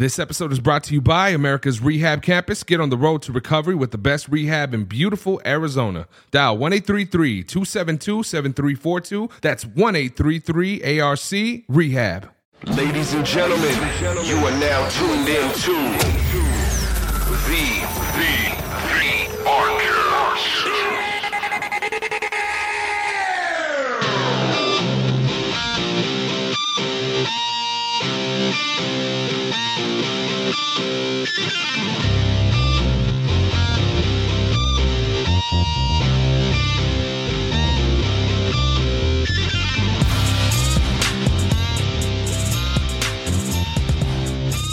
This episode is brought to you by America's Rehab Campus. Get on the road to recovery with the best rehab in beautiful Arizona. Dial 1 272 7342. That's 1 ARC Rehab. Ladies and gentlemen, you are now tuned in to the,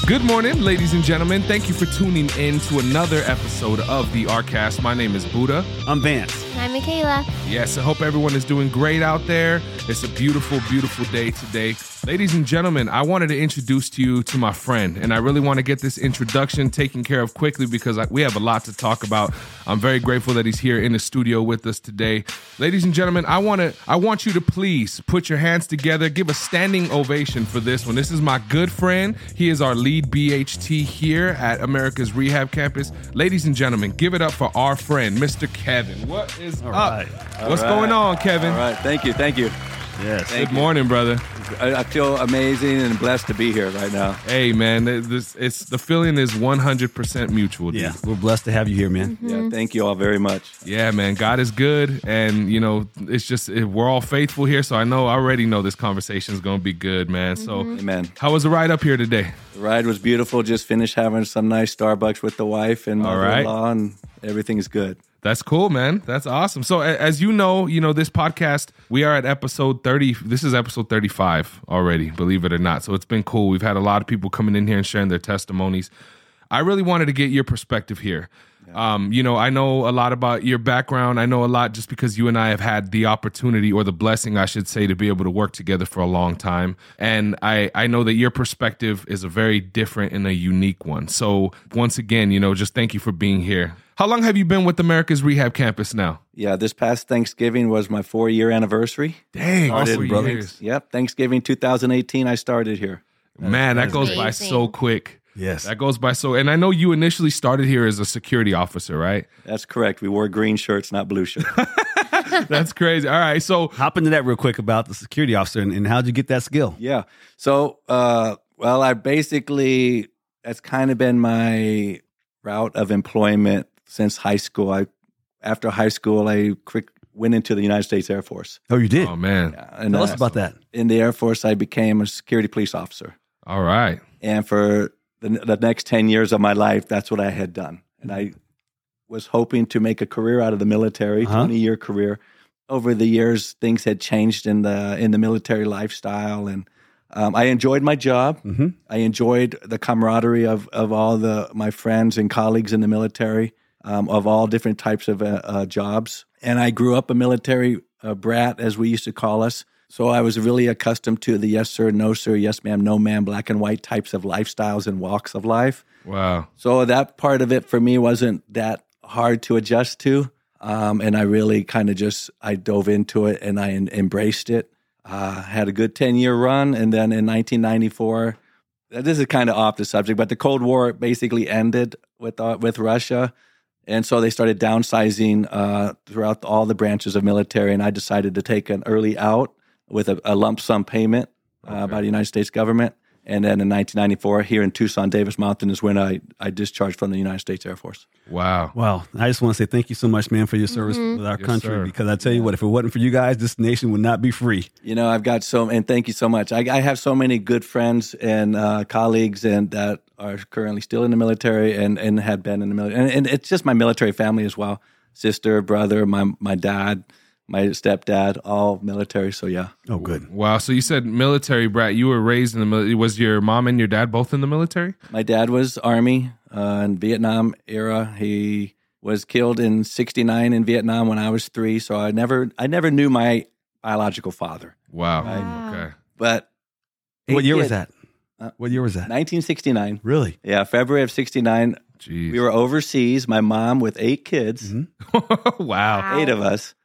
Good morning, ladies and gentlemen. Thank you for tuning in to another episode of the ARCast. My name is Buddha. I'm Vance. I'm Michaela. Yes, I hope everyone is doing great out there. It's a beautiful, beautiful day today. Ladies and gentlemen, I wanted to introduce to you to my friend, and I really want to get this introduction taken care of quickly because we have a lot to talk about. I'm very grateful that he's here in the studio with us today. Ladies and gentlemen, I want to I want you to please put your hands together, give a standing ovation for this one. This is my good friend. He is our lead BHT here at America's Rehab Campus. Ladies and gentlemen, give it up for our friend, Mr. Kevin. What is up? right. What's going on, Kevin? All right, thank you, thank you. Yes. Good morning, brother. I, I feel amazing and blessed to be here right now. Hey, man, this it's the feeling is 100% mutual. dude. Yeah, we're blessed to have you here, man. Yeah, thank you all very much. Yeah, man, God is good, and you know, it's just it, we're all faithful here. So I know, I already know this conversation is going to be good, man. So, mm-hmm. Amen. how was the ride up here today? The ride was beautiful. Just finished having some nice Starbucks with the wife and All right. mother-in-law, and everything's good. That's cool, man. That's awesome. So, as you know, you know this podcast. We are at episode thirty. This is episode thirty-five already. Believe it or not. So it's been cool. We've had a lot of people coming in here and sharing their testimonies. I really wanted to get your perspective here. Um, you know, I know a lot about your background. I know a lot just because you and I have had the opportunity or the blessing, I should say, to be able to work together for a long time. And I, I know that your perspective is a very different and a unique one. So once again, you know, just thank you for being here. How long have you been with America's Rehab Campus now? Yeah, this past Thanksgiving was my four-year anniversary. Dang, Awesome, four brother. Yep, Thanksgiving 2018. I started here. Man, that That's goes by so quick. Yes. That goes by so. And I know you initially started here as a security officer, right? That's correct. We wore green shirts, not blue shirts. That's crazy. All right, so Hop into that real quick about the security officer and, and how'd you get that skill? Yeah. So, uh, well, I basically that's kind of been my route of employment since high school. I after high school, I quick went into the United States Air Force. Oh, you did. oh man, And Tell uh, us about that. in the Air Force, I became a security police officer. all right. And for the, the next 10 years of my life, that's what I had done. And I was hoping to make a career out of the military, Uh-huh. 20 year career. Over the years, things had changed in the in the military lifestyle, and um, I enjoyed my job. Mhm. I enjoyed the camaraderie of of all the my friends and colleagues in the military, um, of all different types of uh, uh, jobs. And I grew up a military uh, brat, as we used to call us. So I was really accustomed to the yes sir, no sir, yes ma'am, no ma'am, black and white types of lifestyles and walks of life. Wow. So that part of it for me wasn't that hard to adjust to. Um, and I really kind of just I dove into it and I en- embraced it. Uh, had a good ten year run, and then in 1994, this is kind of off the subject, but the Cold War basically ended with uh, with Russia, and so they started downsizing uh, throughout all the branches of military. And I decided to take an early out with a, a lump sum payment uh, by the United States government. And then in 1994, here in Tucson, Davis Monthan is when I, I discharged from the United States Air Force. Wow. Wow. I just want to say thank you so much, man, for your service with our Yes, country. sir. Because I tell you what, if it wasn't for you guys, this nation would not be free. You know, I've got so, and thank you so much. I, I have so many good friends and uh, colleagues and that are currently still in the military and, and had been in the military. And, and it's just my military family as well. Sister, brother, my, my dad, my stepdad, all military. So yeah. Oh, good. Wow. So you said military brat. You were raised in the military. Was your mom and your dad both in the military? My dad was Army uh, in Vietnam era. He was killed in '69 in Vietnam when I was three. So I never, I never knew my biological father. Wow. Wow. Okay. But What eight year was that? Uh, What year was that? 1969. Really? Yeah, February of '69. Jeez. We were overseas. My mom with eight kids, Mhm. wow. Wow. eight of us.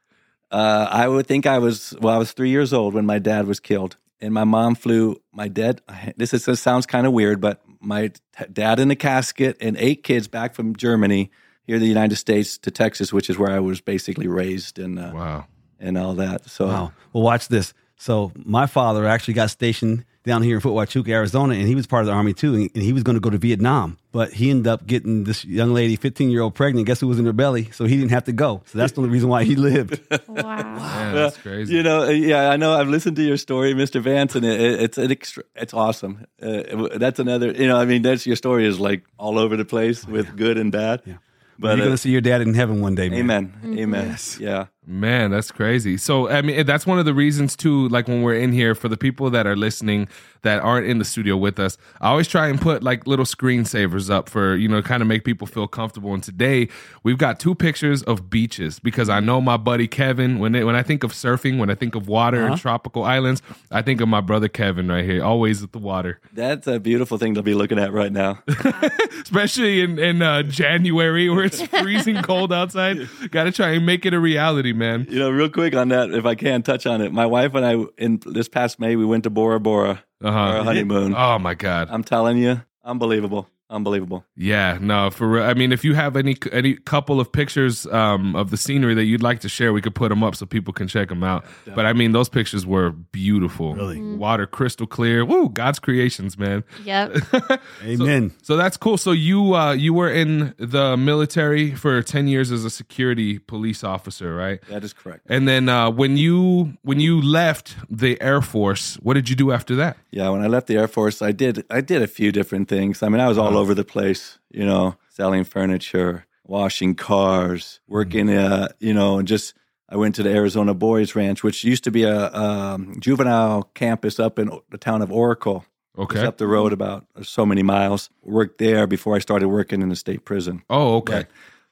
Uh, I would think I was well. I was three years old when my dad was killed, and my mom flew my dad. This is this sounds kind of weird, but my t- dad in the casket and eight kids back from Germany here in the United States to Texas, which is where I was basically raised and uh, Wow. and all that. So Wow. Well, watch this. So my father actually got stationed down here in Fort Huachuca, Arizona, and he was part of the army too, and he was going to go to Vietnam, but he ended up getting this young lady, 15 year old, pregnant. Guess who was in her belly? So he didn't have to go. So that's the only reason why he lived. Wow. Man, that's crazy. You know, yeah, I know. I've listened to your story, Mr. Vance, and it, it, it's an extra, it's awesome. Uh, that's another, you know, I mean, that's your story is like all over the place with good and bad. Yeah. But You're uh, going to see your dad in heaven one day, man. amen, Mm-hmm. amen. Yeah, Man, that's crazy. So, I mean, that's one of the reasons too. Like when we're in here, for the people that are listening that aren't in the studio with us, I always try and put like little screensavers up for you know, kind of make people feel comfortable. And today we've got two pictures of beaches because I know my buddy Kevin. When it, when I think of surfing, when I think of water and tropical islands, I think of my brother Kevin right here, always at the water. that's a beautiful thing to be looking at right now. especially in in uh, January where it's freezing cold outside. Got to try and make it a reality, man. you know, real quick on that, if I can touch on it, my wife and I in this past May we went to Bora Bora Uh for our honeymoon. Oh my god. I'm telling you, unbelievable, unbelievable. Yeah, no, for real. I mean, if you have any any couple of pictures um, of the scenery that you'd like to share, we could put them up so people can check them out. But I mean, those pictures were beautiful. Really? water crystal clear. Woo, God's creations, man. Yep. Amen. So that's cool. So you uh, you were in the military for ten years as a security police officer, right? That is correct. And then uh, when you when you left the Air Force, what did you do after that? Yeah, when I left the Air Force, I did I did a few different things. I mean, I was all over the place, you know, selling furniture, washing cars, working, uh, you know, and just I went to the Arizona Boys Ranch, which used to be a um, juvenile campus up in the town of Oracle. Okay. up the road about so many miles. Worked there before I started working in the state prison. Oh, okay. Right.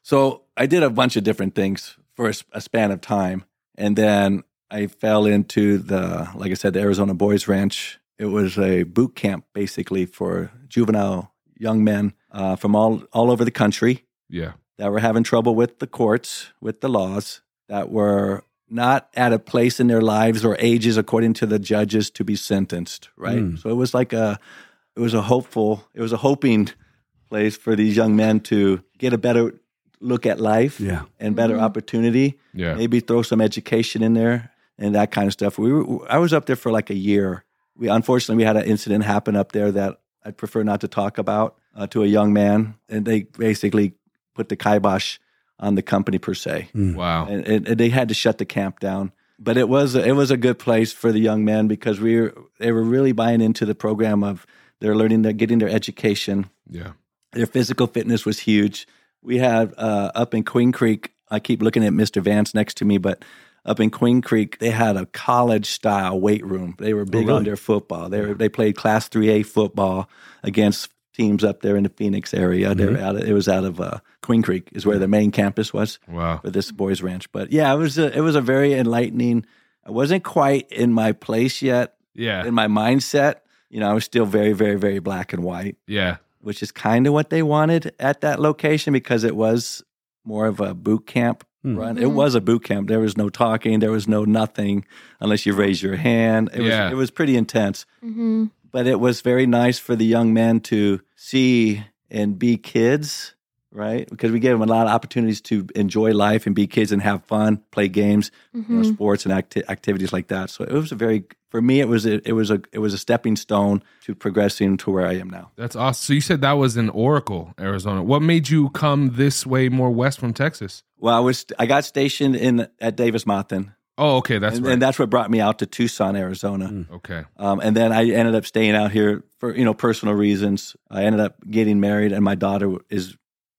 So I did a bunch of different things for a span of time. And then I fell into the, like I said, the Arizona Boys Ranch. It was a boot camp basically for juvenile young men uh, from all, all over the country Yeah. that were having trouble with the courts, with the laws, that were not at a place in their lives or ages according to the judges to be sentenced, right? Mm. So it was like a it was a hopeful, it was a hoping place for these young men to get a better look at life Yeah. and better opportunity. Yeah. Maybe throw some education in there and that kind of stuff. We were, I was up there for like a year. We unfortunately we had an incident happen up there that I'd prefer not to talk about uh, to a young man, and they basically put the kibosh on the company per se, Wow. and, and, and they had to shut the camp down. But it was it was a good place for the young men because we were, they were really buying into the program of they're learning they're getting their education Yeah. their physical fitness was huge. We had uh, up in Queen Creek. I keep looking at Mr. Vance next to me, but up in Queen Creek, they had a college style weight room. They were big on really? their football. They were, they played Class Three A football against teams up there in the Phoenix area. They were out of, it was out of uh, Queen Creek, is where the main campus was Wow. for this boys' ranch. But yeah, it was a, it was a very enlightening. I wasn't quite in my place yet Yeah. in my mindset. You know, I was still very, very, very black and white Yeah. which is kind of what they wanted at that location because it was more of a boot camp Hmm. run. It was a boot camp. There was no talking. There was no nothing unless you raise your hand. It Yeah. was it was pretty intense, hmm but it was very nice for the young men to see and be kids, right? Because we gave them a lot of opportunities to enjoy life and be kids and have fun, play games, you know, sports and acti- activities like that. So it was a very for me it was a, it was a it was a stepping stone to progressing to where I am now. That's awesome. So you said that was in Oracle, Arizona. What made you come this way more west from Texas? Well, I was I got stationed in at Davis Monthan, Oh, okay. That's and, right. and that's what brought me out to Tucson, Arizona. okay. Um, and then I ended up staying out here for you know personal reasons. I ended up getting married, and my daughter is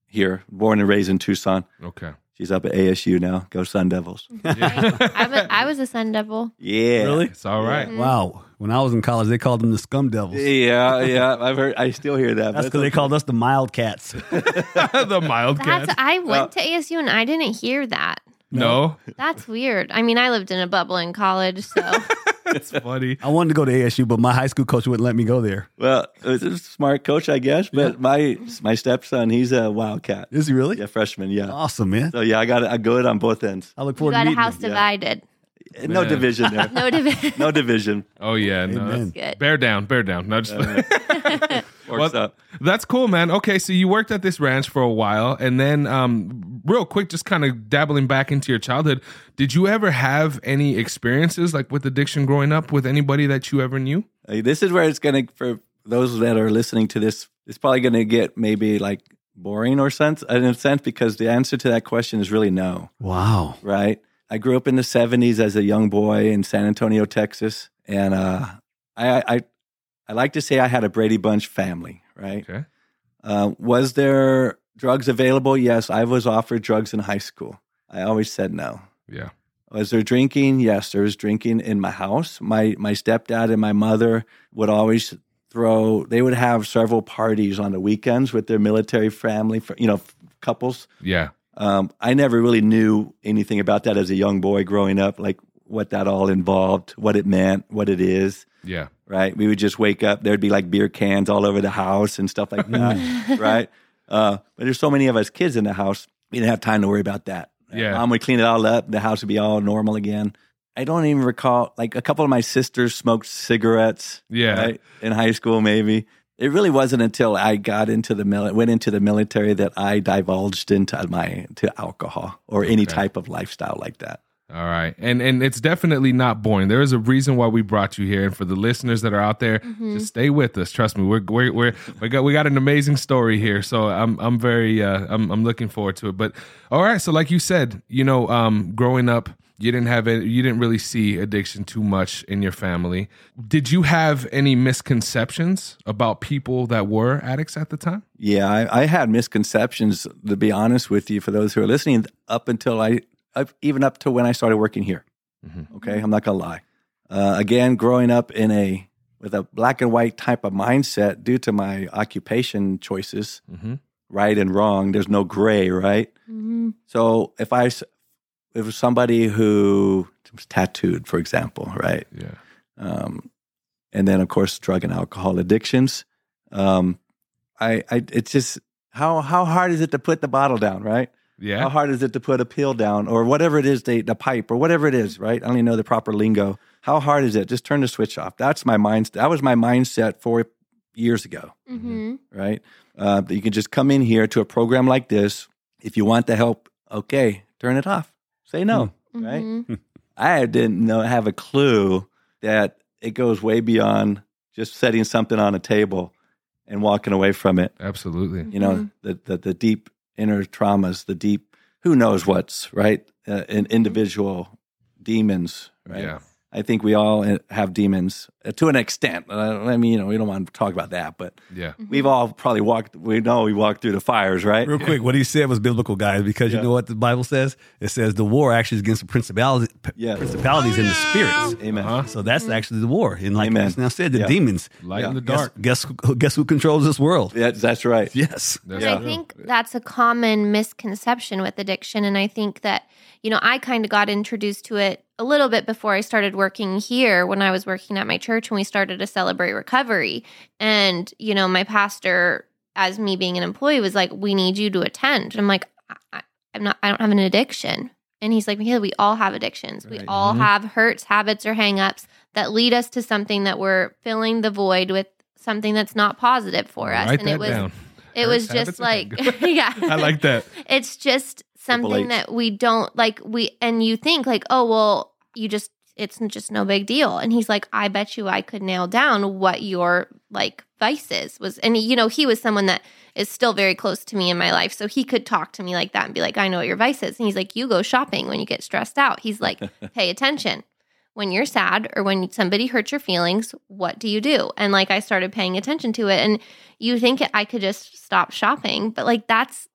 here, born and raised in Tucson. Okay. She's up at ASU now. Go Sun Devils! I, was, I was a Sun Devil. Yeah, Really? It's all right. Mm-hmm. Wow. When I was in college, they called them the scum devils. Yeah, yeah. I've heard. I still hear that. That's because they called us the mild cats. the mild That's cat. I went to ASU and I didn't hear that. No, That's weird. I mean, I lived in a bubble in college, so it's funny. I wanted to go to ASU, but my high school coach wouldn't let me go there. Well, it's a smart coach, I guess. But my my stepson, he's a wildcat. Is he really? Yeah, freshman. Yeah. Awesome, man. So yeah, I got I good on both ends. I look you forward to got a meeting house him. divided. Eh, no Man. division there. No division. No division. Oh yeah, no. Amen. that's- Good. Bear down, bear down. No, just Works Well, out. That's cool, man. Okay, so you worked at this ranch for a while, and then, um, real quick, just kind of dabbling back into your childhood. Did you ever have any experiences like with addiction growing up with anybody that you ever knew? Uh, This is where it's going to, for those that are listening to this, it's probably going to get maybe like boring or sense in a sense because the answer to that question is really no, Wow. right? I grew up in the 70s as a young boy in San Antonio, Texas. And uh, I, I, I like to say I had a Brady Bunch family, right? Okay. Uh, was there drugs available? Yes, I was offered drugs in high school. I always said no. Yeah. Was there drinking? Yes, there was drinking in my house. My my stepdad and my mother would always throw. They would have several parties on the weekends with their military family, fr- you know, f- couples. Yeah. Um, I never really knew anything about that as a young boy growing up, like what that all involved, what it meant, what it is. Yeah. Right? We would just wake up. There'd be like beer cans all over the house and stuff like that. right? Uh, but there's so many of us kids in the house. We didn't have time to worry about that. Yeah. Mom would clean it all up. The house would be all normal again. I don't even recall. Like a couple of my sisters smoked cigarettes. Yeah. Right? In high school, maybe. It really wasn't until I got into the mili- went into the military that I divulged into my to alcohol or any Okay. type of lifestyle like that. All right. And and it's definitely not boring. There is a reason why we brought you here. And for the listeners that are out there, just stay with us. Trust me. We're we're, we're we got we got an amazing story here. So I'm I'm very uh I'm I'm looking forward to it. But all right, so like you said, you know, um growing up you didn't have any, you didn't really see addiction too much in your family. Did you have any misconceptions about people that were addicts at the time? Yeah, I, I had misconceptions, to be honest with you, for those who are listening, up until I, up, even up to when I started working here. Okay, I'm not gonna lie. Uh, again, growing up in a with a black and white type of mindset due to my occupation choices, Mhm. right and wrong. There's no gray, right? Mhm. So if I if it was somebody who was tattooed, for example, right? Yeah. um, and then of course drug and alcohol addictions. Um, I, I, it's just how how hard is it to put the bottle down, right? How hard is it to put a pill down, or whatever it is, they, the pipe, or whatever it is, right? I don't even know the proper lingo. How hard is it? Just turn the switch off. That's my mind. That was my mindset four years ago, Mhm. right? Uh, that you can just come in here to a program like this. If you want the help, okay, turn it off. Say no, right? Mhm. I didn't know have a clue that it goes way beyond just setting something on a table and walking away from it. Absolutely. You know, the, the the deep inner traumas, the deep who knows what's right, uh, in individual demons. Right. Yeah. I think we all uh, have demons uh, to an extent. Uh, I mean, you know, we don't want to talk about that, but Yeah. we've all probably walked. We know we walked through the fires, right? Real quick, what he said was biblical, guys, because Yeah. you know what the Bible says? It says the war actually is against the principalities, Yeah. principalities in the spirits. Amen. Uh-huh. So that's actually the war. And like Amen. you now said, the Yeah. demons. Light in the dark. guess, who- guess who controls this world? Yeah, that's right. Yes. That's And I think that's a common misconception with addiction. And I think that, you know, I kind of got introduced to it a little bit before I started working here when I was working at my church when we started to celebrate recovery. And, you know, my pastor, as me being an employee, was like, we need you to attend. And I'm like, I, I'm not, I don't have an addiction. And he's like, Michaela, we all have addictions. We Right. all Mhm. have hurts, habits, or hangups that lead us to something that we're filling the void with something that's not positive for us. Write and it was down. it was Hurts, habits, just like yeah I like that. it's just something that we don't like we and you think like oh well you just it's just no big deal. And he's like i bet you i could nail down what your like vices was and you know he was someone that is still very close to me in my life so he could talk to me like that and be like i know what your vice is. And he's like you go shopping when you get stressed out. He's like pay attention. When you're sad or when somebody hurts your feelings what do you do? And like i started paying attention to it and you think i could just stop shopping but like that's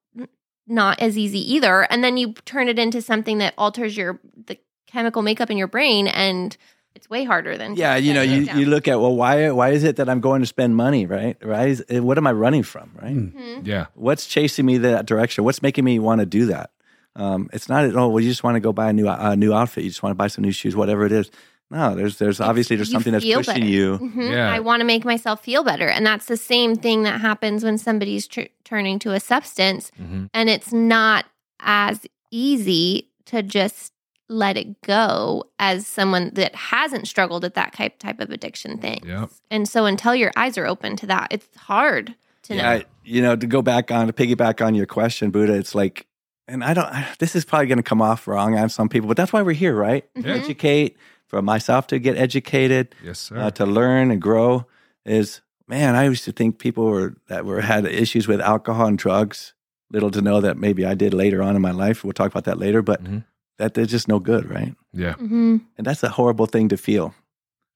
not as easy either and then you turn it into something that alters your the chemical makeup in your brain and it's way harder than Yeah, you know, you, you look at well, why why is it that I'm going to spend money, right? Right? Is- eh, What am I running from, right? Mhm. Yeah. What's chasing me that direction? What's making me want to do that? Um, it's not oh, well, you just want to go buy a new a new outfit, you just want to buy some new shoes, whatever it is. No, there's there's obviously there's something that's pushing better. you. Mhm. Yeah. I want to make myself feel better. And that's the same thing that happens when somebody's tr- turning to a substance. Mhm. And it's not as easy to just let it go as someone that hasn't struggled with that type type of addiction thing. Yep. And so until your eyes are open to that, it's hard to know. Yeah, you know, to go back on to piggyback on your question, Buddha, it's like, and I don't. This is probably going to come off wrong on some people, but that's why we're here, right? Yeah. Educate for myself to get educated, Yes, sir. uh, to learn and grow. Is man, I used to think people were that were had issues with alcohol and drugs. Little to know that maybe I did later on in my life. We'll talk about that later, but Mhm. that they're just no good, right? yeah. hmm And that's a horrible thing to feel.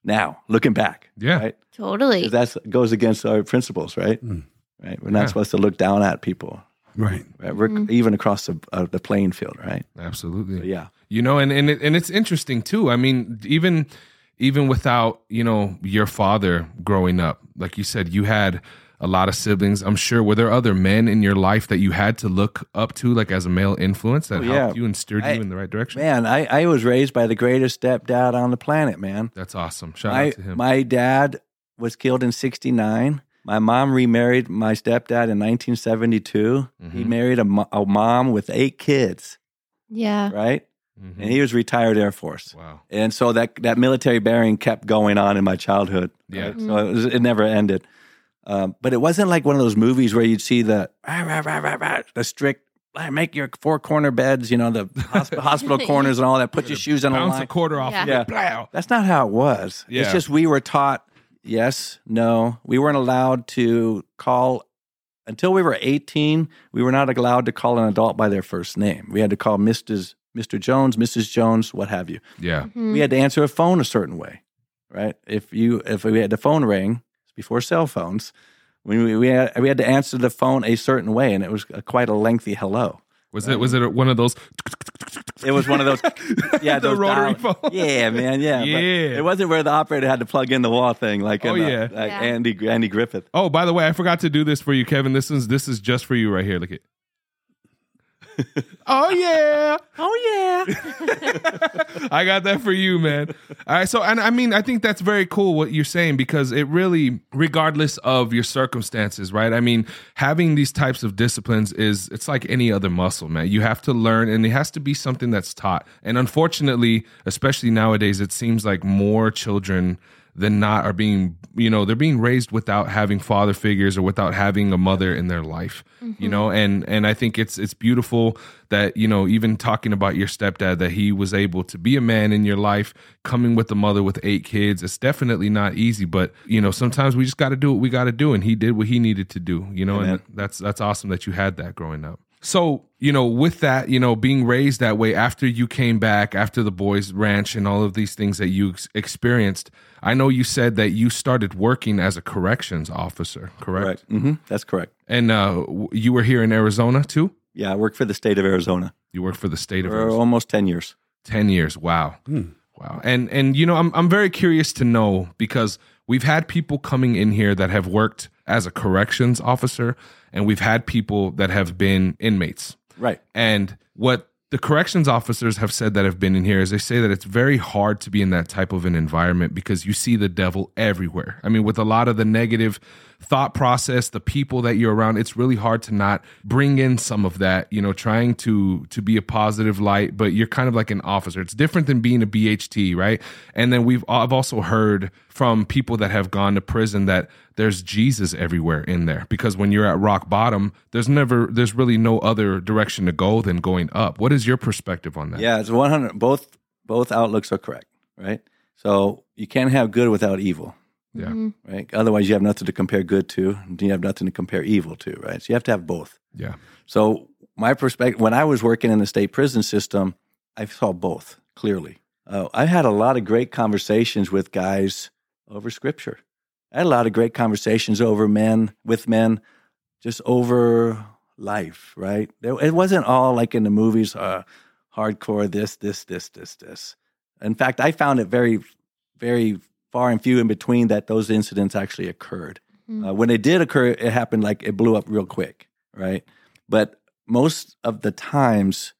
Now, looking back, Yeah. right? Totally. That goes against our principles, right? Mm. Right. We're not Yeah. supposed to look down at people. Right. Right? We're Mhm. even across the, uh, the playing field, right? Absolutely. So, yeah. You know and and, it, and it's interesting too i mean even even without you know your father growing up like you said you had a lot of siblings i'm sure were there other men in your life that you had to look up to like as a male influence that Oh, helped you and steered I- you in the right direction Man, I, I was raised by the greatest stepdad on the planet, man. that's awesome shout My, out to him my dad was killed in 69. My mom remarried my stepdad in 1972. He Mhm. married a, a mom with eight kids, yeah. right? Mhm. And he was retired Air Force. wow And so that, that military bearing kept going on in my childhood. Yeah. right? So it, was, it never ended. Um, but it wasn't like one of those movies where you'd see the rah, rah, rah, the strict "Ah, make your four corner beds, you know, the hospital, hospital corners and all that. Put your shoes on the bounce line. a quarter off Yeah. Yeah. That's not how it was. Yeah. It's just we were taught yes, no. We weren't allowed to call until we were 18. We were not allowed to call an adult by their first name. We had to call Mrs. Mr. Jones, Mrs. Jones, what have you. yeah Mhm. We had to answer a phone a certain way, right? If you if we had the phone ring before cell phones, we we had, we had to answer the phone a certain way, and it was a, quite a lengthy hello. was it was it one of those It was one of those, yeah, The those rotary dial- phone. Yeah, man, yeah, Yeah. it wasn't where the operator had to plug in the wall thing, like Oh, in, uh, yeah. like Yeah. Andy Andy Griffith. oh by the way i forgot to do this for you kevin this is this is just for you right here look at oh yeah Oh yeah, I got that for you, man. All right. So, and I mean, I think that's very cool what you're saying because it really, regardless of your circumstances, right? I mean, having these types of disciplines is, it's like any other muscle, man. You have to learn and it has to be something that's taught. And unfortunately, especially nowadays, it seems like more children than not are being you know they're being raised without having father figures or without having a mother in their life you know? Mm-hmm. And and i think it's it's beautiful that you know even talking about your stepdad that he was able to be a man in your life coming with a mother with eight kids it's definitely not easy but you know sometimes we just got to do what we got to do and he did what he needed to do you know? And that's that's awesome that you had that growing up so, you know, with that, you know, being raised that way after you came back, after the boys' ranch and all of these things that you ex- experienced, I know you said that you started working as a corrections officer, correct? correct. hmm That's correct. And uh, w- you were here in Arizona too? Yeah, I worked for the state of Arizona You worked for the state of for Arizona. almost ten years. 10 years. Wow. Hmm. Wow. And and you know, I'm I'm very curious to know because we've had people coming in here that have worked as a corrections officer and we've had people that have been inmates. Right. And what the corrections officers have said that have been in here is they say that it's very hard to be in that type of an environment because you see the devil everywhere. I mean, with a lot of the negative thought process, the people that you're around, it's really hard to not bring in some of that, you know, trying to to be a positive light, but you're kind of like an officer. It's different than being a BHT, right? And then we've I've also heard from people that have gone to prison that there's Jesus everywhere in there because when you're at rock bottom, there's never there's really no other direction to go than going up. What is your perspective on that? Yeah, it's one hundred. Both both outlooks are correct. Right. So you can't have good without evil. Yeah. Mhm. Right. Otherwise, you have nothing to compare good to, and you have nothing to compare evil to. Right. So you have to have both. Yeah. So my perspective, when I was working in the state prison system, I saw both clearly. Uh, I had a lot of great conversations with guys over scripture. I had a lot of great conversations over men with men, just over life. Right? There- It wasn't all like in the movies, uh, hardcore. This, this, this, this, this. In fact, I found it very, very far and few in between that those incidents actually occurred. Mhm. Uh, when it did occur, it happened like it blew up real quick, right? But most of the times,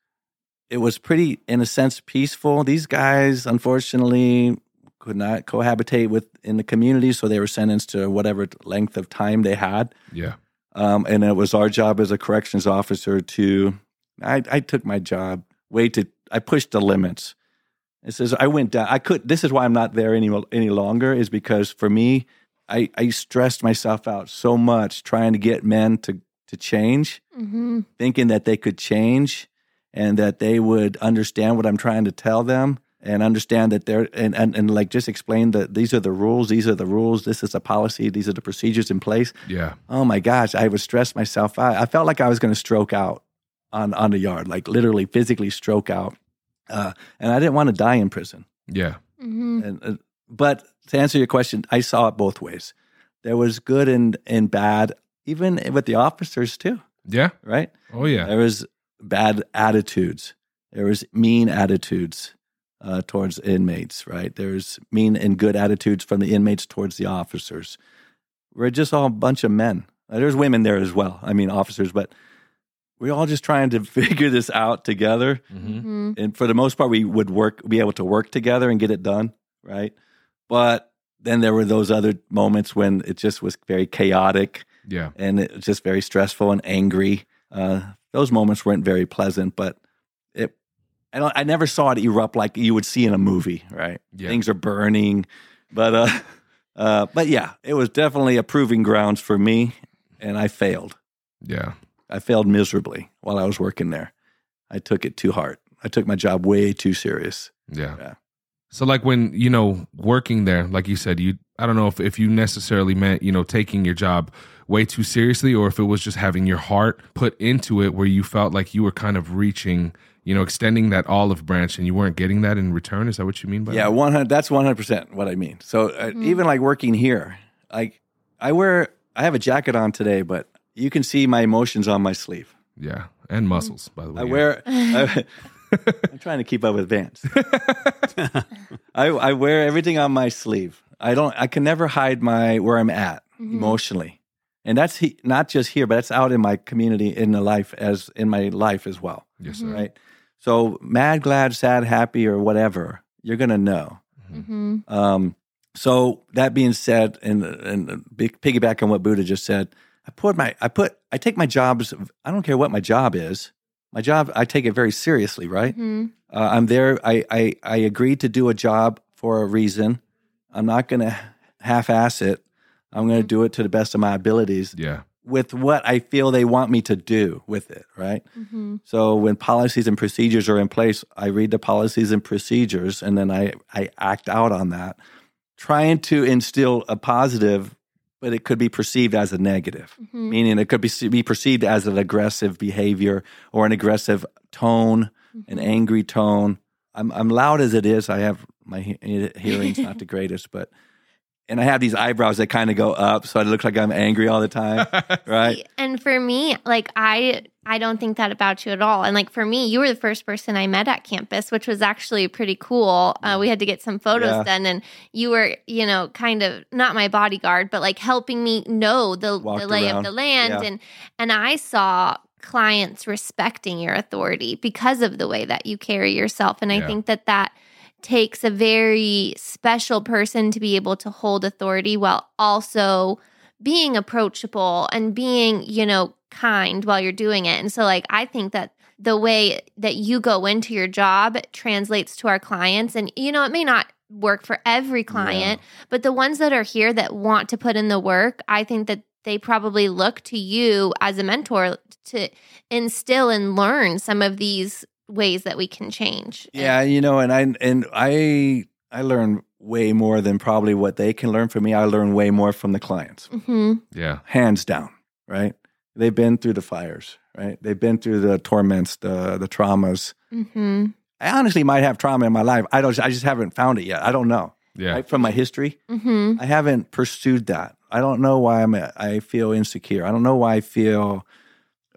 it was pretty, in a sense, peaceful. These guys, unfortunately, could not cohabitate with in the community, so they were sentenced to whatever length of time they had. Yeah. Um, and it was our job as a corrections officer to, I, I took my job way to, I pushed the limits. It says I went down. I could. This is why I'm not there any any longer. Is because for me, I I stressed myself out so much trying to get men to to change, hmm thinking that they could change and that they would understand what I'm trying to tell them and understand that they're and, and, and like just explain that these are the rules, these are the rules, this is a policy, these are the procedures in place. Yeah. Oh my gosh, I would stress myself out. I felt like I was going to stroke out on on the yard, like literally physically stroke out. Uh, and I didn't want to die in prison. Yeah. hmm And, uh, but to answer your question, I saw it both ways. There was good and and bad, even with the officers too. Yeah. Right? Oh yeah. There was bad attitudes. There was mean attitudes uh, towards inmates. Right? There's mean and good attitudes from the inmates towards the officers. We're just all a bunch of men. There's women there as well. I mean, officers, but we're all just trying to figure this out together hmm hmm and for the most part we would work be able to work together and get it done right but then there were those other moments when it just was very chaotic Yeah. and it was just very stressful and angry uh, those moments weren't very pleasant but it I, don't, I never saw it erupt like you would see in a movie right Yeah. things are burning but uh, uh, but yeah it was definitely a proving grounds for me and i failed Yeah. I failed miserably while I was working there. I took it too hard. I took my job way too serious. Yeah. Yeah. So like when, you know, working there, like you said, you I don't know if, if you necessarily meant, you know, taking your job way too seriously or if it was just having your heart put into it where you felt like you were kind of reaching, you know, extending that olive branch and you weren't getting that in return. Is that what you mean by Yeah, that? one hundred. That's one hundred percent what I mean. So uh, even like working here, like I wear, I have a jacket on today, but you can see my emotions on my sleeve. Yeah. And muscles, by the way. I wear. I, I'm trying to keep up with Vance. I, I wear everything on my sleeve. I don't. I can never hide my where I'm at emotionally, and that's he, not just here, but that's out in my community, in the life as in my life as well. Yes, sir. Right. So mad, glad, sad, happy, or whatever, you're gonna know. hmm Um, so that being said, and and big piggyback on what Buddha just said, I put my I put I take my jobs. I don't care what my job is. My job, I take it very seriously. Right. hmm Uh, I'm there. I, I I agreed to do a job for a reason. I'm not going to half-ass it. I'm going to do it to the best of my abilities Yeah. with what I feel they want me to do with it. Right. hmm So when policies and procedures are in place, I read the policies and procedures and then I, I act out on that, trying to instill a positive, but it could be perceived as a negative, hmm meaning it could be, be perceived as an aggressive behavior or an aggressive tone, an angry tone. I'm, I'm loud as it is. I have my he- hearing's not the greatest, but, and I have these eyebrows that kind of go up. So I look like I'm angry all the time. Right. And for me, like I I don't think that about you at all. And like for me, you were the first person I met at campus, which was actually pretty cool. Uh, we had to get some photos Yeah. done, and you were, you know, kind of not my bodyguard, but like helping me know the, the lay around. of the land. Yeah. And and I saw clients respecting your authority because of the way that you carry yourself. And I think that that takes a very special person to be able to hold authority while also being approachable and being, you know, kind while you're doing it. And so, like, I think that the way that you go into your job translates to our clients. And, you know, it may not work for every client, but the ones that are here that want to put in the work, I think that they probably look to you as a mentor to instill and learn some of these ways that we can change. Yeah, you know, and I and I I learn way more than probably what they can learn from me. I learn way more from the clients, hmm Yeah. hands down. Right? They've been through the fires. Right? They've been through the torments, the the traumas. hmm I honestly might have trauma in my life. I don't. I just haven't found it yet. I don't know. Yeah. Right? From my history, hmm I haven't pursued that. I don't know why I'm. I feel insecure. I don't know why I feel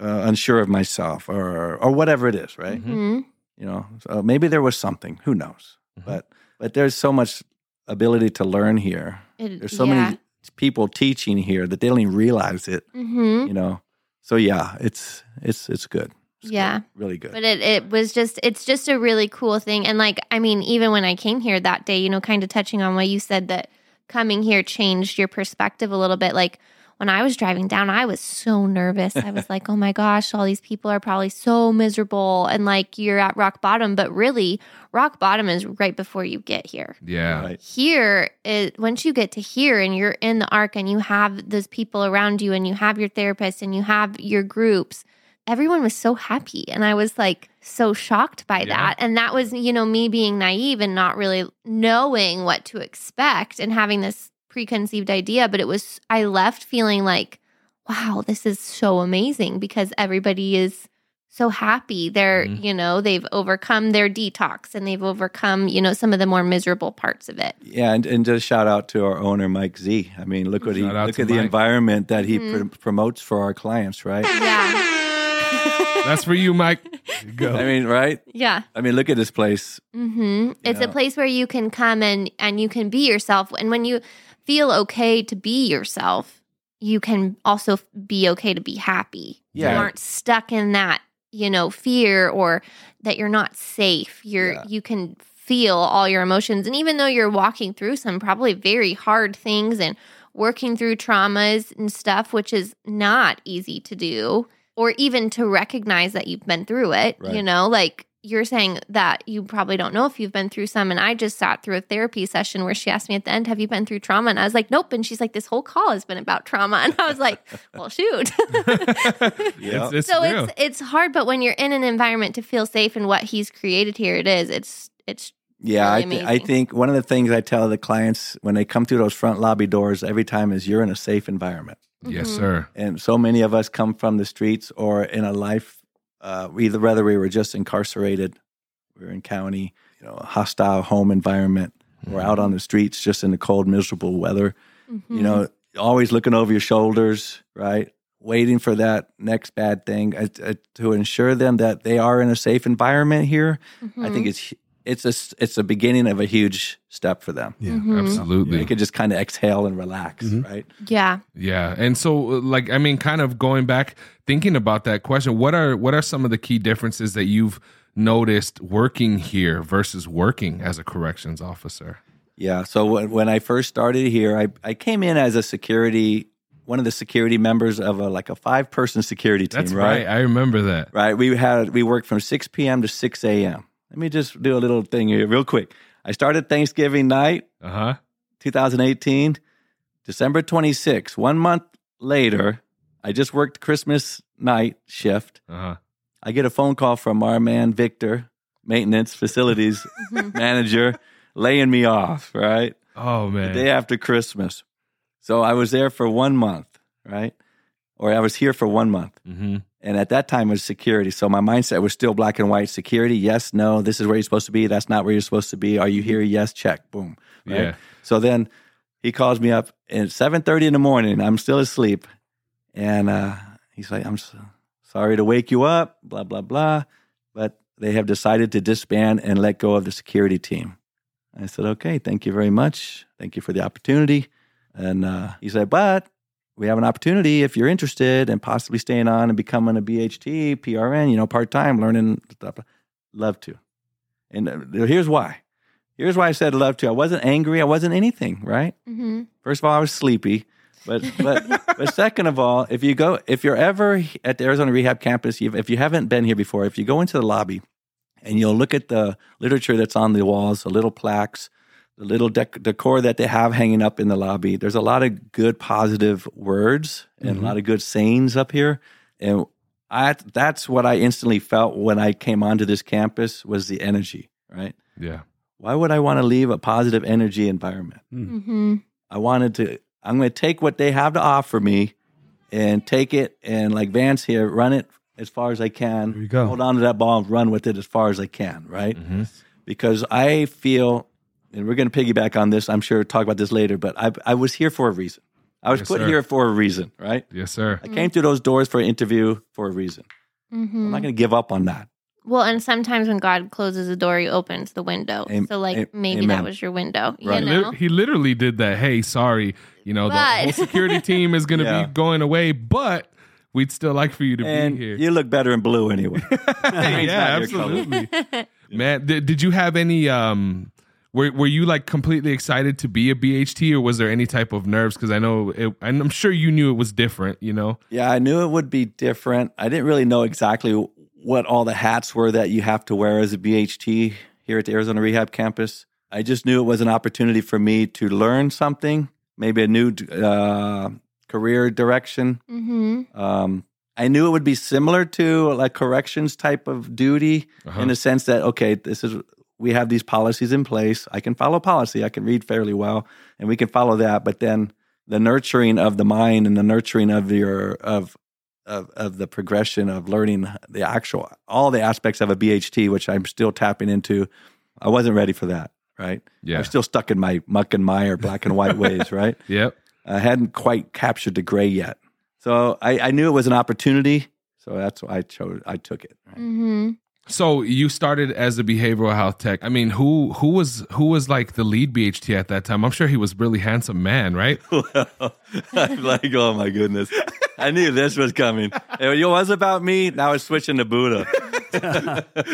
uh, unsure of myself, or or whatever it is. Right? hmm you know so maybe there was something who knows Mhm. but but there's so much ability to learn here there's so many people teaching here that they don't even realize it hmm you know so yeah it's it's it's good It's Yeah. good. really good But it, it was just, it's just a really cool thing. And like, I mean, even when I came here that day, you know, kind of touching on what you said that coming here changed your perspective a little bit. Like, when I was driving down, I was so nervous. I was like, oh my gosh, all these people are probably so miserable and like you're at rock bottom. But really, rock bottom is right before you get here. Yeah. Right. Here, it, once you get to here and you're in the arc and you have those people around you and you have your therapist and you have your groups, everyone was so happy. And I was like so shocked by Yeah. that. And that was, you know, me being naive and not really knowing what to expect and having this preconceived idea. But it was, I left feeling like, wow, this is so amazing because everybody is so happy. They're, Mhm. you know, they've overcome their detox and they've overcome, you know, some of the more miserable parts of it. Yeah, and, and just shout out to our owner, Mike Z. I mean, look what he Shout out look to at the environment that he Mhm. pr- promotes for our clients, right? Yeah. That's for you, Mike. Go. I mean, right? yeah. I mean, look at this place. hmm It's a place where you can come and and you can be yourself. And when you feel okay to be yourself, you can also be okay to be happy. Yeah. You aren't stuck in that, you know, fear or that you're not safe. You're Yeah. you can feel all your emotions. And even though you're walking through some probably very hard things and working through traumas and stuff, which is not easy to do, or even to recognize that you've been through it, you know, like you're saying that you probably don't know if you've been through some. And I just sat through a therapy session where she asked me at the end, Have you been through trauma? And I was like, Nope. And she's like, This whole call has been about trauma. And I was like, Well, shoot. Yeah. It's, it's so real. it's it's hard, but when you're in an environment to feel safe and what he's created here, it is. It's it's Yeah, really I, th- I think one of the things I tell the clients when they come through those front lobby doors every time is you're in a safe environment. yes, Mhm. sir. And so many of us come from the streets or in a life, uh, either whether we were just incarcerated, we were in county, you know, a hostile home environment, or out on the streets just in the cold, miserable weather. mm-hmm. You know, always looking over your shoulders, right? Waiting for that next bad thing uh, uh, to ensure them that they are in a safe environment here. I Mm-hmm. think it's it's a it's a beginning of a huge step for them. Yeah. Mm-hmm. Absolutely. They could just kind of exhale and relax, Mhm. right? yeah. Yeah, and so uh, like I mean, kind of going back, thinking about that question, what are what are some of the key differences that you've noticed working here versus working as a corrections officer? Yeah. So when, when I first started here, I, I came in as a security, one of the security members of a like a five person security team. That's right. I remember that. Right. We had we worked from six p.m. to six a.m. Let me just do a little thing here, real quick. I started Thanksgiving night, Uh huh. 2018, December 26. One month later, I just worked Christmas night shift. Uh huh. I get a phone call from our man Victor, maintenance facilities manager, laying me off. Right. Oh the man. day after Christmas. So I was there for one month, right? Or I was here for one month. hmm And at that time it was security. So my mindset was still black and white security. Yes, no, this is where you're supposed to be. That's not where you're supposed to be. Are you here? Yes, check. Boom. Right? Yeah. So then he calls me up at 7:30 in the morning. I'm still asleep. And uh, he's like, I'm so sorry to wake you up, blah, blah, blah. But they have decided to disband and let go of the security team. I said, okay, thank you very much. Thank you for the opportunity. And uh, he said, but we have an opportunity if you're interested in possibly staying on and becoming a BHT, PRN, you know, part time, learning stuff. Love to. And uh, here's why. Here's why I said love to. I wasn't angry. I wasn't anything, right? Mm-hmm. First of all, I was sleepy. But but but second of all, if you go if you're ever at the Arizona Rehab Campus, if you haven't been here before, if you go into the lobby and you'll look at the literature that's on the walls, the little plaques, the little dec- decor that they have hanging up in the lobby, there's a lot of good positive words and a lot of good sayings up here, and I that's what I instantly felt when I came onto this campus was the energy, right? Yeah. Why would I want to leave a positive energy environment? Mm-hmm. I wanted to, I'm going to take what they have to offer me and take it and, like Vance here, run it as far as I can. There you go. Hold on to that ball and run with it as far as I can, right? Mm-hmm. Because I feel, and we're going to piggyback on this, I'm sure talk about this later, but I, I was here for a reason. I was Yes, put sir. here for a reason, right? Yes, sir. I came through those doors for an interview for a reason. Mm-hmm. I'm not going to give up on that. Well, and sometimes when God closes a door, He opens the window. Am- so, like, am- maybe amen. that was your window. Right. You He, know? he literally did that. Hey, sorry, you know, the whole security team is going to Yeah. be going away, but we'd still like for you to And be here. you look better in blue anyway. yeah, not your color. absolutely. Man, did, did you have any um were were you like completely excited to be a BHT, or was there any type of nerves? Because I know, it, and I'm sure you knew it was different. You know, Yeah, I knew it would be different. I didn't really know exactly what all the hats were that you have to wear as a BHT here at the Arizona Rehab Campus. I just knew it was an opportunity for me to learn something, maybe a new uh, career direction. Mm-hmm. Um, I knew it would be similar to like corrections type of duty Uh-huh. in the sense that okay, this is we have these policies in place. I can follow policy. I can read fairly well, and we can follow that. But then the nurturing of the mind and the nurturing of your of of of the progression of learning the actual all the aspects of a BHT, which I'm still tapping into. I wasn't ready for that. Right. Yeah. I'm still stuck in my muck and mire, black and white ways. Right. yep. I hadn't quite captured the gray yet. So I, I knew it was an opportunity. So that's why I chose. I took it. right? Mm-hmm. So you started as a behavioral health tech. I mean, who who was who was like the lead BHT at that time? I'm sure he was a really handsome man, right? I'm like, oh my goodness, I knew this was coming. It was about me. Now it's switching to Buddha.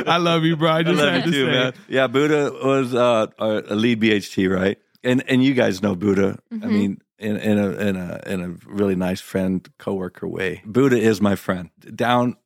I love you, bro. I I love had you to too, say. man. Yeah, Buddha was uh, a lead BHT, right? And and you guys know Buddha. I mean, in in a in a in a really nice friend coworker way. Buddha is my friend. Down,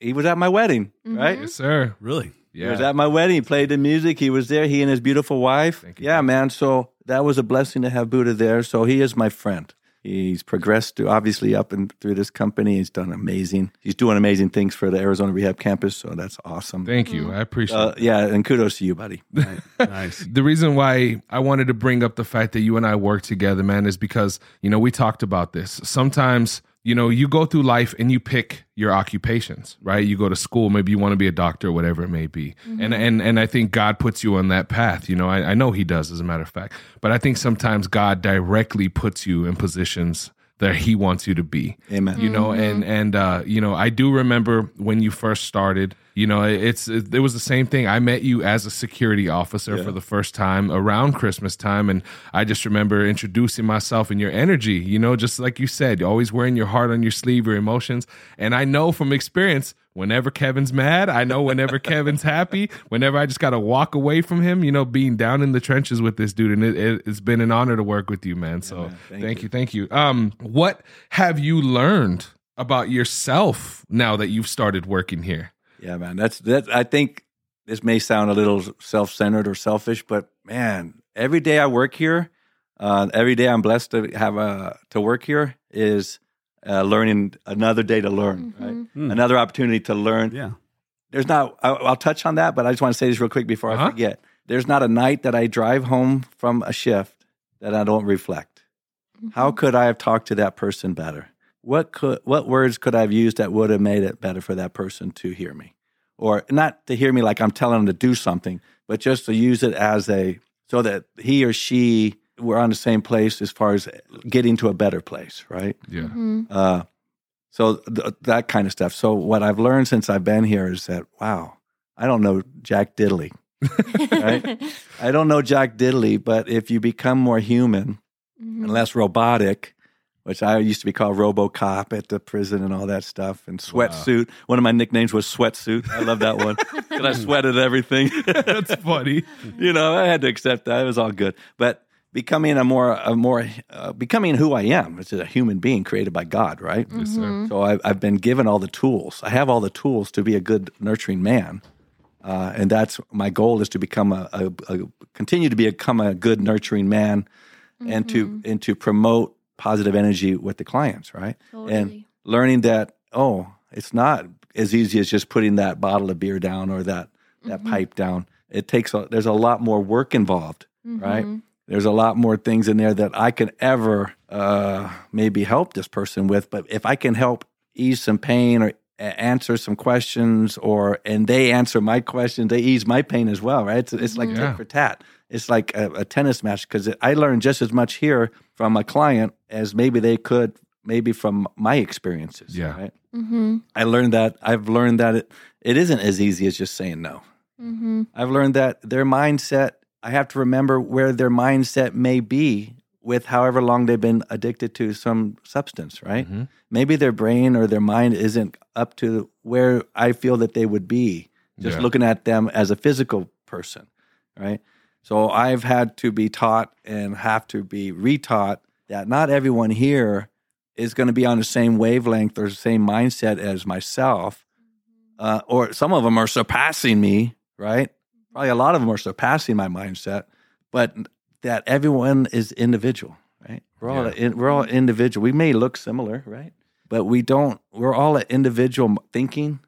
he was at my wedding, right? Yes, sir. Really? Yeah. He was at my wedding. He played the music. He was there. He and his beautiful wife. Thank you, yeah, man. So that was a blessing to have Buddha there. So he is my friend. He's progressed to obviously up and through this company. He's done amazing. He's doing amazing things for the Arizona Rehab Campus. So that's awesome. Thank you. I appreciate Uh, it. yeah, and kudos to you, buddy. Nice. The reason why I wanted to bring up the fact that you and I work together, man, is because, you know, we talked about this. Sometimes, you know, you go through life and you pick your occupations, right? You go to school, maybe you want to be a doctor, or whatever it may be. And and and I think God puts you on that path. You know, I, I know he does, as a matter of fact. But I think sometimes God directly puts you in positions that he wants you to be Amen. you know and and uh you know i do remember when you first started you know it's it, it was the same thing. I met you as a security officer for the first time around christmas time and i just remember introducing myself and your energy you know just like you said always wearing your heart on your sleeve your emotions. And i know from experience whenever kevin's mad i know whenever kevin's happy whenever i just gotta walk away from him you know being down in the trenches with this dude. And it, it, it's been an honor to work with you man. So Thank thank you thank you. Um what have you learned about yourself now that you've started working here Yeah, man. That's that. I think this may sound a little self-centered or selfish, but man, every day I work here, uh, every day I'm blessed to have a to work here is uh, learning another day to learn, right? Hmm. Another opportunity to learn. Yeah. There's not. I, I'll touch on that, but I just want to say this real quick before I Uh-huh. forget. There's not a night that I drive home from a shift that I don't reflect. How could I have talked to that person better? What could what words could I have used that would have made it better for that person to hear me? Or not to hear me like I'm telling them to do something, but just to use it as a so that he or she were on the same place as far as getting to a better place, right? yeah Mm-hmm. Uh, so th- that kind of stuff. So what I've learned since I've been here is that wow, I don't know Jack Diddley. Right? I don't know Jack Diddley, but if you become more human Mm-hmm. and less robotic, which I used to be called RoboCop at the prison and all that stuff, and sweatsuit. One of my nicknames was sweatsuit. I love that one because I sweated everything. that's funny you know, I had to accept that. It was all good. But becoming a more, a more, uh, becoming who I am, which is a human being created by God, right? yes sir So I, I've been given all the tools. I have all the tools to be a good nurturing man, uh, and that's my goal is to become a, a, a continue to become a good nurturing man, and to and to promote positive energy with the clients, right? Totally. And learning that oh, it's not as easy as just putting that bottle of beer down or that that mm-hmm. pipe down. It takes a, there's a lot more work involved, right? Mm-hmm. There's a lot more things in there that I can ever uh, maybe help this person with. But if I can help ease some pain or answer some questions, or and they answer my questions, they ease my pain as well, right? It's, it's like mm-hmm. Yeah. tit for tat. It's like a, a tennis match because I learned just as much here from a client as maybe they could maybe from my experiences. Yeah. Right? Mm-hmm. I learned that I've learned that it, it isn't as easy as just saying no. Mm-hmm. I've learned that their mindset, I have to remember where their mindset may be with however long they've been addicted to some substance, right? Mhm. Maybe their brain or their mind isn't up to where I feel that they would be just Yeah. looking at them as a physical person, right? So I've had to be taught and have to be retaught that not everyone here is going to be on the same wavelength or the same mindset as myself. Mm-hmm. Uh, or some of them are surpassing me, right? Mm-hmm. Probably a lot of them are surpassing my mindset, but that everyone is individual, right? We're all in, we're all mm-hmm. individual. We may look similar, right? But we don't. We're all an individual thinking,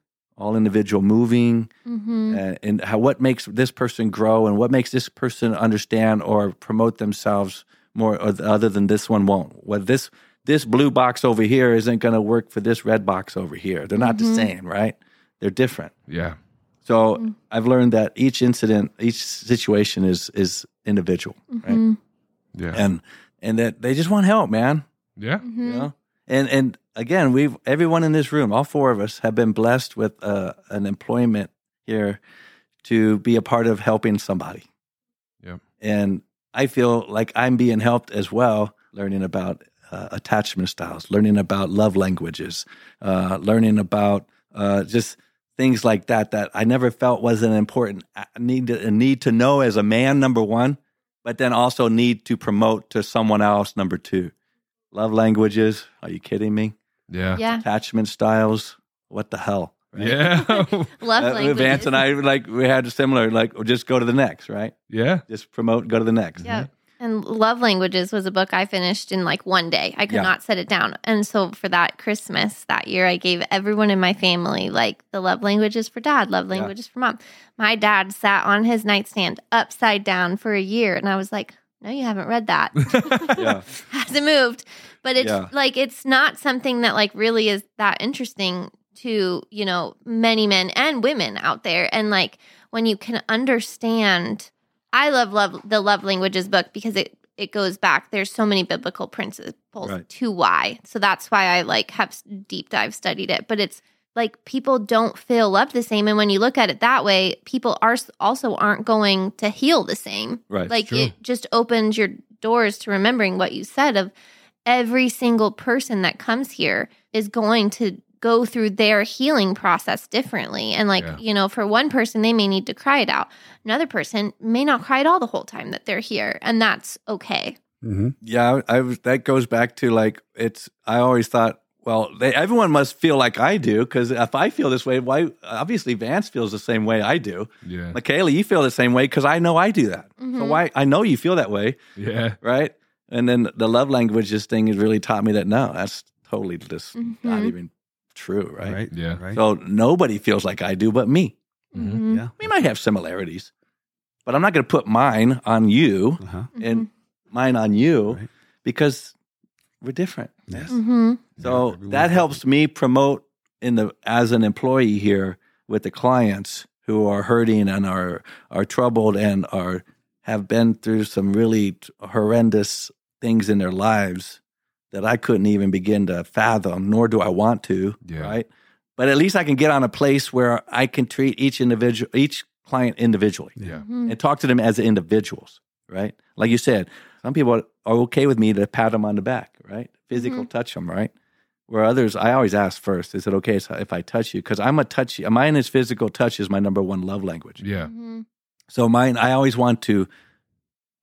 all individual moving, Mm-hmm. uh, and how what makes this person grow and what makes this person understand or promote themselves more or th- other than this one won't? Well this this blue box over here isn't going to work for this red box over here. They're not the same right? They're different. Yeah. so i've learned that each incident each situation is is individual right? Yeah. and and that they just want help man. Yeah. Mm-hmm. you know and and again we've everyone in this room all four of us have been blessed with uh, an employment here to be a part of helping somebody. Yeah, and i feel like i'm being helped as well learning about uh, attachment styles learning about love languages uh, learning about uh, just things like that that i never felt was an important uh, need to, a need to know as a man number one but then also need to promote to someone else number two love languages are you kidding me Yeah. Yeah. attachment styles what the hell right? Yeah. Love Uh, language. Vance and I like we had a similar like just go to the next right yeah. just promote go to the next Yeah. And Love Languages was a book I finished in like one day. I could Yeah. not set it down. And so for that Christmas that year, I gave everyone in my family like the love languages for dad, love languages for mom. My dad sat on his nightstand upside down for a year. And I was like, no, you haven't read that. yeah hasn't moved. But it's Yeah. like it's not something that like really is that interesting to, you know, many men and women out there. And like when you can understand I love love the love languages book because it it goes back. There's so many biblical principles Right. to why. So that's why I like have deep dive studied it. But it's like people don't feel loved the same, and when you look at it that way, people are also aren't going to heal the same. Right. Like True. it just opens your doors to remembering what you said of every single person that comes here is going to go through their healing process differently. And like, Yeah. you know, for one person, they may need to cry it out. Another person may not cry at all the whole time that they're here. And that's okay. hmm yeah I, I was that goes back to like it's I always thought well they, everyone must feel like I do because if I feel this way why obviously Vance feels the same way I do Yeah. Michaela you feel the same way because I know I do that so Mhm. why I know you feel that way Yeah. right? And then the love languages thing has really taught me that no, that's totally just not Mhm. even true, right? Right. Yeah. Right. So nobody feels like I do but me. Mhm. Mhm. yeah. We might have similarities, but I'm not going to put mine on you Uh-huh. and mine on you Right. because we're different. Yes. Mhm. So everyone's that helps me promote in the as an employee here with the clients who are hurting and are are troubled and are have been through some really horrendous things in their lives that I couldn't even begin to fathom, nor do I want to. Yeah. Right. But at least I can get on a place where I can treat each individual, each client individually Yeah. Mhm. and talk to them as individuals, right? Like you said, some people are okay with me to pat them on the back, right? Physical touch them, right? Where others, I always ask first, is it okay if I touch you? Because I'm a touchy, mine is physical touch is my number one love language. Yeah. Mhm. So mine, I always want to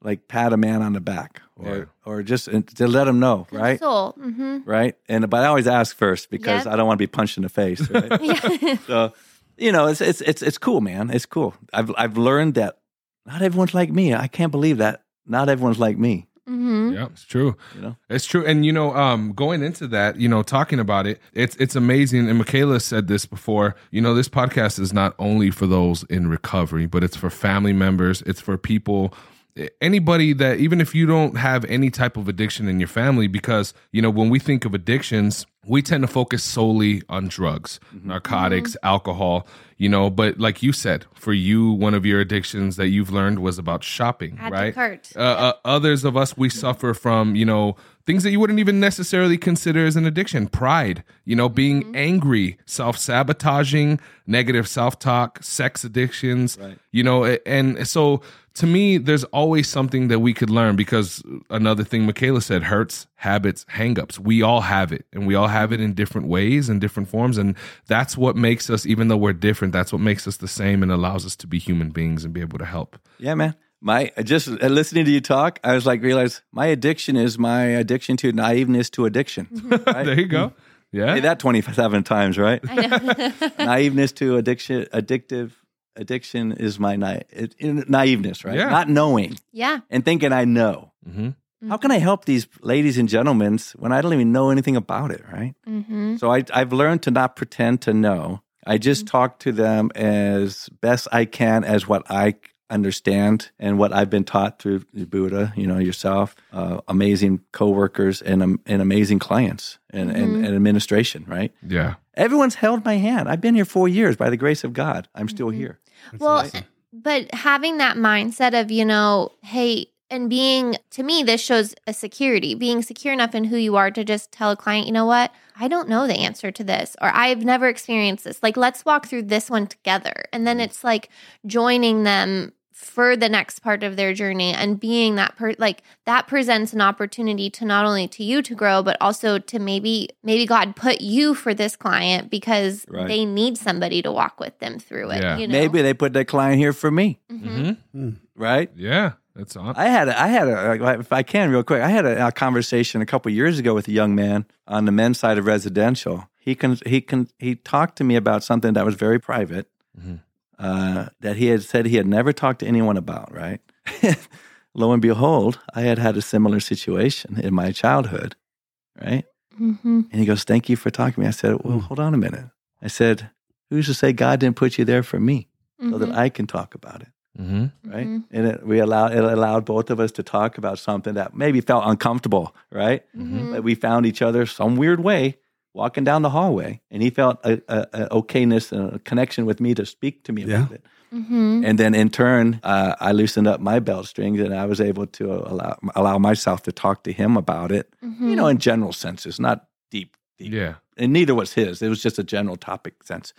like pat a man on the back or, Yeah. or just to let him know, right? Console. Mhm. Right. And, but I always ask first because Yep. I don't want to be punched in the face, right? Yeah. so you know it's it's it's it's cool man it's cool i've i've learned that not everyone's like me i can't believe that not everyone's like me Mhm. Yeah, it's true. You know? it's true. And you know, um, going into that, you know, talking about it, it's it's amazing. And Michaela said this before. You know, this podcast is not only for those in recovery, but it's for family members. It's for people. Anybody that even if you don't have any type of addiction in your family, because you know when we think of addictions, we tend to focus solely on drugs, narcotics, alcohol. You know, but like you said, for you, one of your addictions that you've learned was about shopping, Add right? cart. uh, uh, others of us we suffer from you know things that you wouldn't even necessarily consider as an addiction pride you know being angry self-sabotaging negative self-talk sex addictions you know and so to me there's always something that we could learn because another thing michaela said hurts habits hangups we all have it and we all have it in different ways and different forms and that's what makes us even though we're different that's what makes us the same and allows us to be human beings and be able to help yeah man My just uh, listening to you talk, I was like, realize my addiction is my addiction to naiveness to addiction. Right? there you go. Yeah. Say that twenty seven times, right? I know. naiveness to addiction, addictive addiction is my na- it, in- naiveness, right? Yeah. Not knowing yeah. and thinking I know. hmm How can I help these ladies and gentlemen when I don't even know anything about it, right? Mm-hmm. So I, I've learned to not pretend to know. I just talk to them as best I can as what I understand and what I've been taught through Buddha, you know, yourself, uh, amazing coworkers and, um, and amazing clients and, and, and administration, right? Yeah. Everyone's held my hand. I've been here four years by the grace of God. I'm still here. well, but having that mindset of, you know, hey, and being, to me, this shows a security, being secure enough in who you are to just tell a client, you know what, I don't know the answer to this, or I've never experienced this. Like, let's walk through this one together. And then it's like joining them for the next part of their journey and being that per like that presents an opportunity to not only to you to grow but also to maybe maybe God put you for this client because Right. they need somebody to walk with them through it Yeah. you know Maybe they put that client here for me, Mhm. hmm right? Yeah. That's on. I had a, I had a, if I can real quick, I had a, a conversation a couple years ago with a young man on the men's side of residential. He can, he can, he talked to me about something that was very private, Mhm. Uh, that he had said he had never talked to anyone about, right? Lo and behold, I had had a similar situation in my childhood, right? Mhm. And he goes, Thank you for talking to me. I said, Well, hold on a minute. I said, Who's to say God didn't put you there for me so that Mhm. I can talk about it? hmm right? Mhm. And it, we allowed it allowed both of us to talk about something that maybe felt uncomfortable, right? But we found each other some weird way walking down the hallway, and he felt a, a, a okayness and a connection with me to speak to me Yeah. about it. Mhm. And then in turn, uh, I loosened up my belt strings, and I was able to allow allow myself to talk to him about it. You know, in general senses, not deep, deep. Yeah. And neither was his. It was just a general topic sense.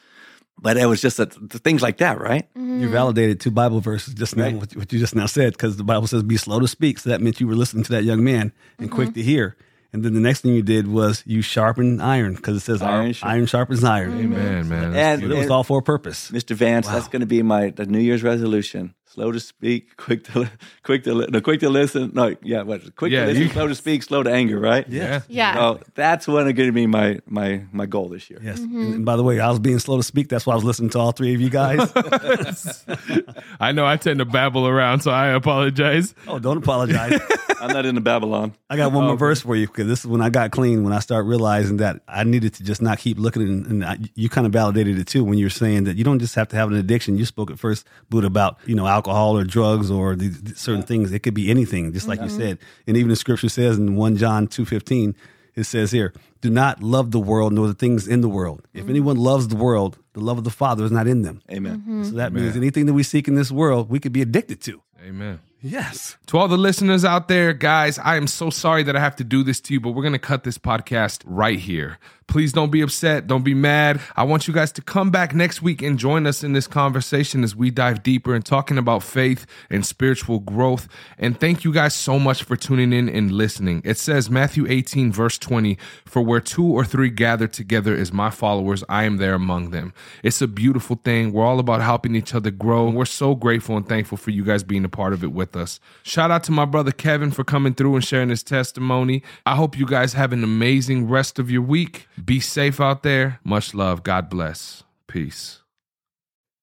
But it was just a, things like that, right? You validated two Bible verses just now, Right. what, what you just now said, because the Bible says, be slow to speak. So that meant you were listening to that young man and quick to hear. And then the next thing you did was you sharpened iron, because it says Iron iron, sharp- iron sharpens iron. Amen, man. That's And- it was all for a purpose. Mr. Vance, that's going to be my the New Year's resolution. Slow to speak, quick to li- quick to li- no, quick to listen. No, yeah, what? Quick Yeah, to listen, you- slow to speak, slow to anger. Right? yeah. yeah So that's what going to be my my my goal this year. Yes. Mm-hmm. And, and by the way, I was being slow to speak. That's why I was listening to all three of you guys. I know I tend to babble around, so I apologize. oh, don't apologize. I'm not into Babylon. I got one more oh, verse for you because this is when I got clean. When I start realizing that I needed to just not keep looking, and, and I, you kind of validated it too when you're saying that you don't just have to have an addiction. You spoke at first, Buddha, about you know alcohol or drugs or the, the certain things. It could be anything, just like you mm-hmm. said. And even the scripture says in one John two fifteen, it says here, "Do not love the world nor the things in the world. If mm-hmm. anyone loves the world, the love of the Father is not in them." Amen. Mm-hmm. So that means anything that we seek in this world, we could be addicted to. Amen. Yes. To all the listeners out there, guys, I am so sorry that I have to do this to you, but we're going to cut this podcast right here. Please don't be upset. Don't be mad. I want you guys to come back next week and join us in this conversation as we dive deeper and talking about faith and spiritual growth. And thank you guys so much for tuning in and listening. It says, Matthew 18, verse 20, for where two or three gather together as my followers, I am there among them. It's a beautiful thing. We're all about helping each other grow. And we're so grateful and thankful for you guys being a part of it with us. Shout out to my brother Kevin for coming through and sharing his testimony. I hope you guys have an amazing rest of your week. Be safe out there. Much love. God bless. Peace.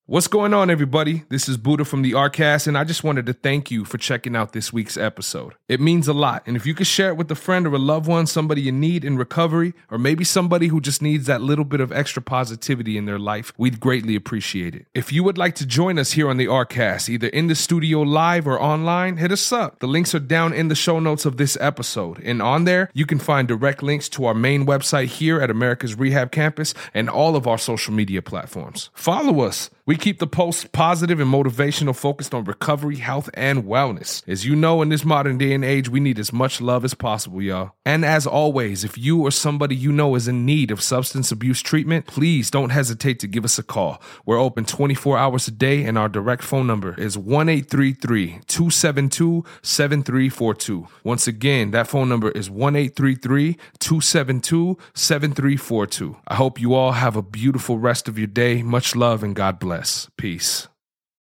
What's going on, everybody? This is Buddha from the ARCast, and I just wanted to thank you for checking out this week's episode. It means a lot, and if you could share it with a friend or a loved one, somebody you need in recovery, or maybe somebody who just needs that little bit of extra positivity in their life, we'd greatly appreciate it. If you would like to join us here on the ARCast, either in the studio live or online, hit us up. The links are down in the show notes of this episode, and on there, you can find direct links to our main website here at America's Rehab Campus and all of our social media platforms. Follow us. We keep the posts positive and motivational, focused on recovery, health, and wellness. As you know, in this modern day and age, we need as much love as possible, y'all. And as always, if you or somebody you know is in need of substance abuse treatment, please don't hesitate to give us a call. We're open 24 hours a day, and our direct phone number is 1 272 7342. Once again, that phone number is 1 272 7342. I hope you all have a beautiful rest of your day. Much love and God bless. Peace.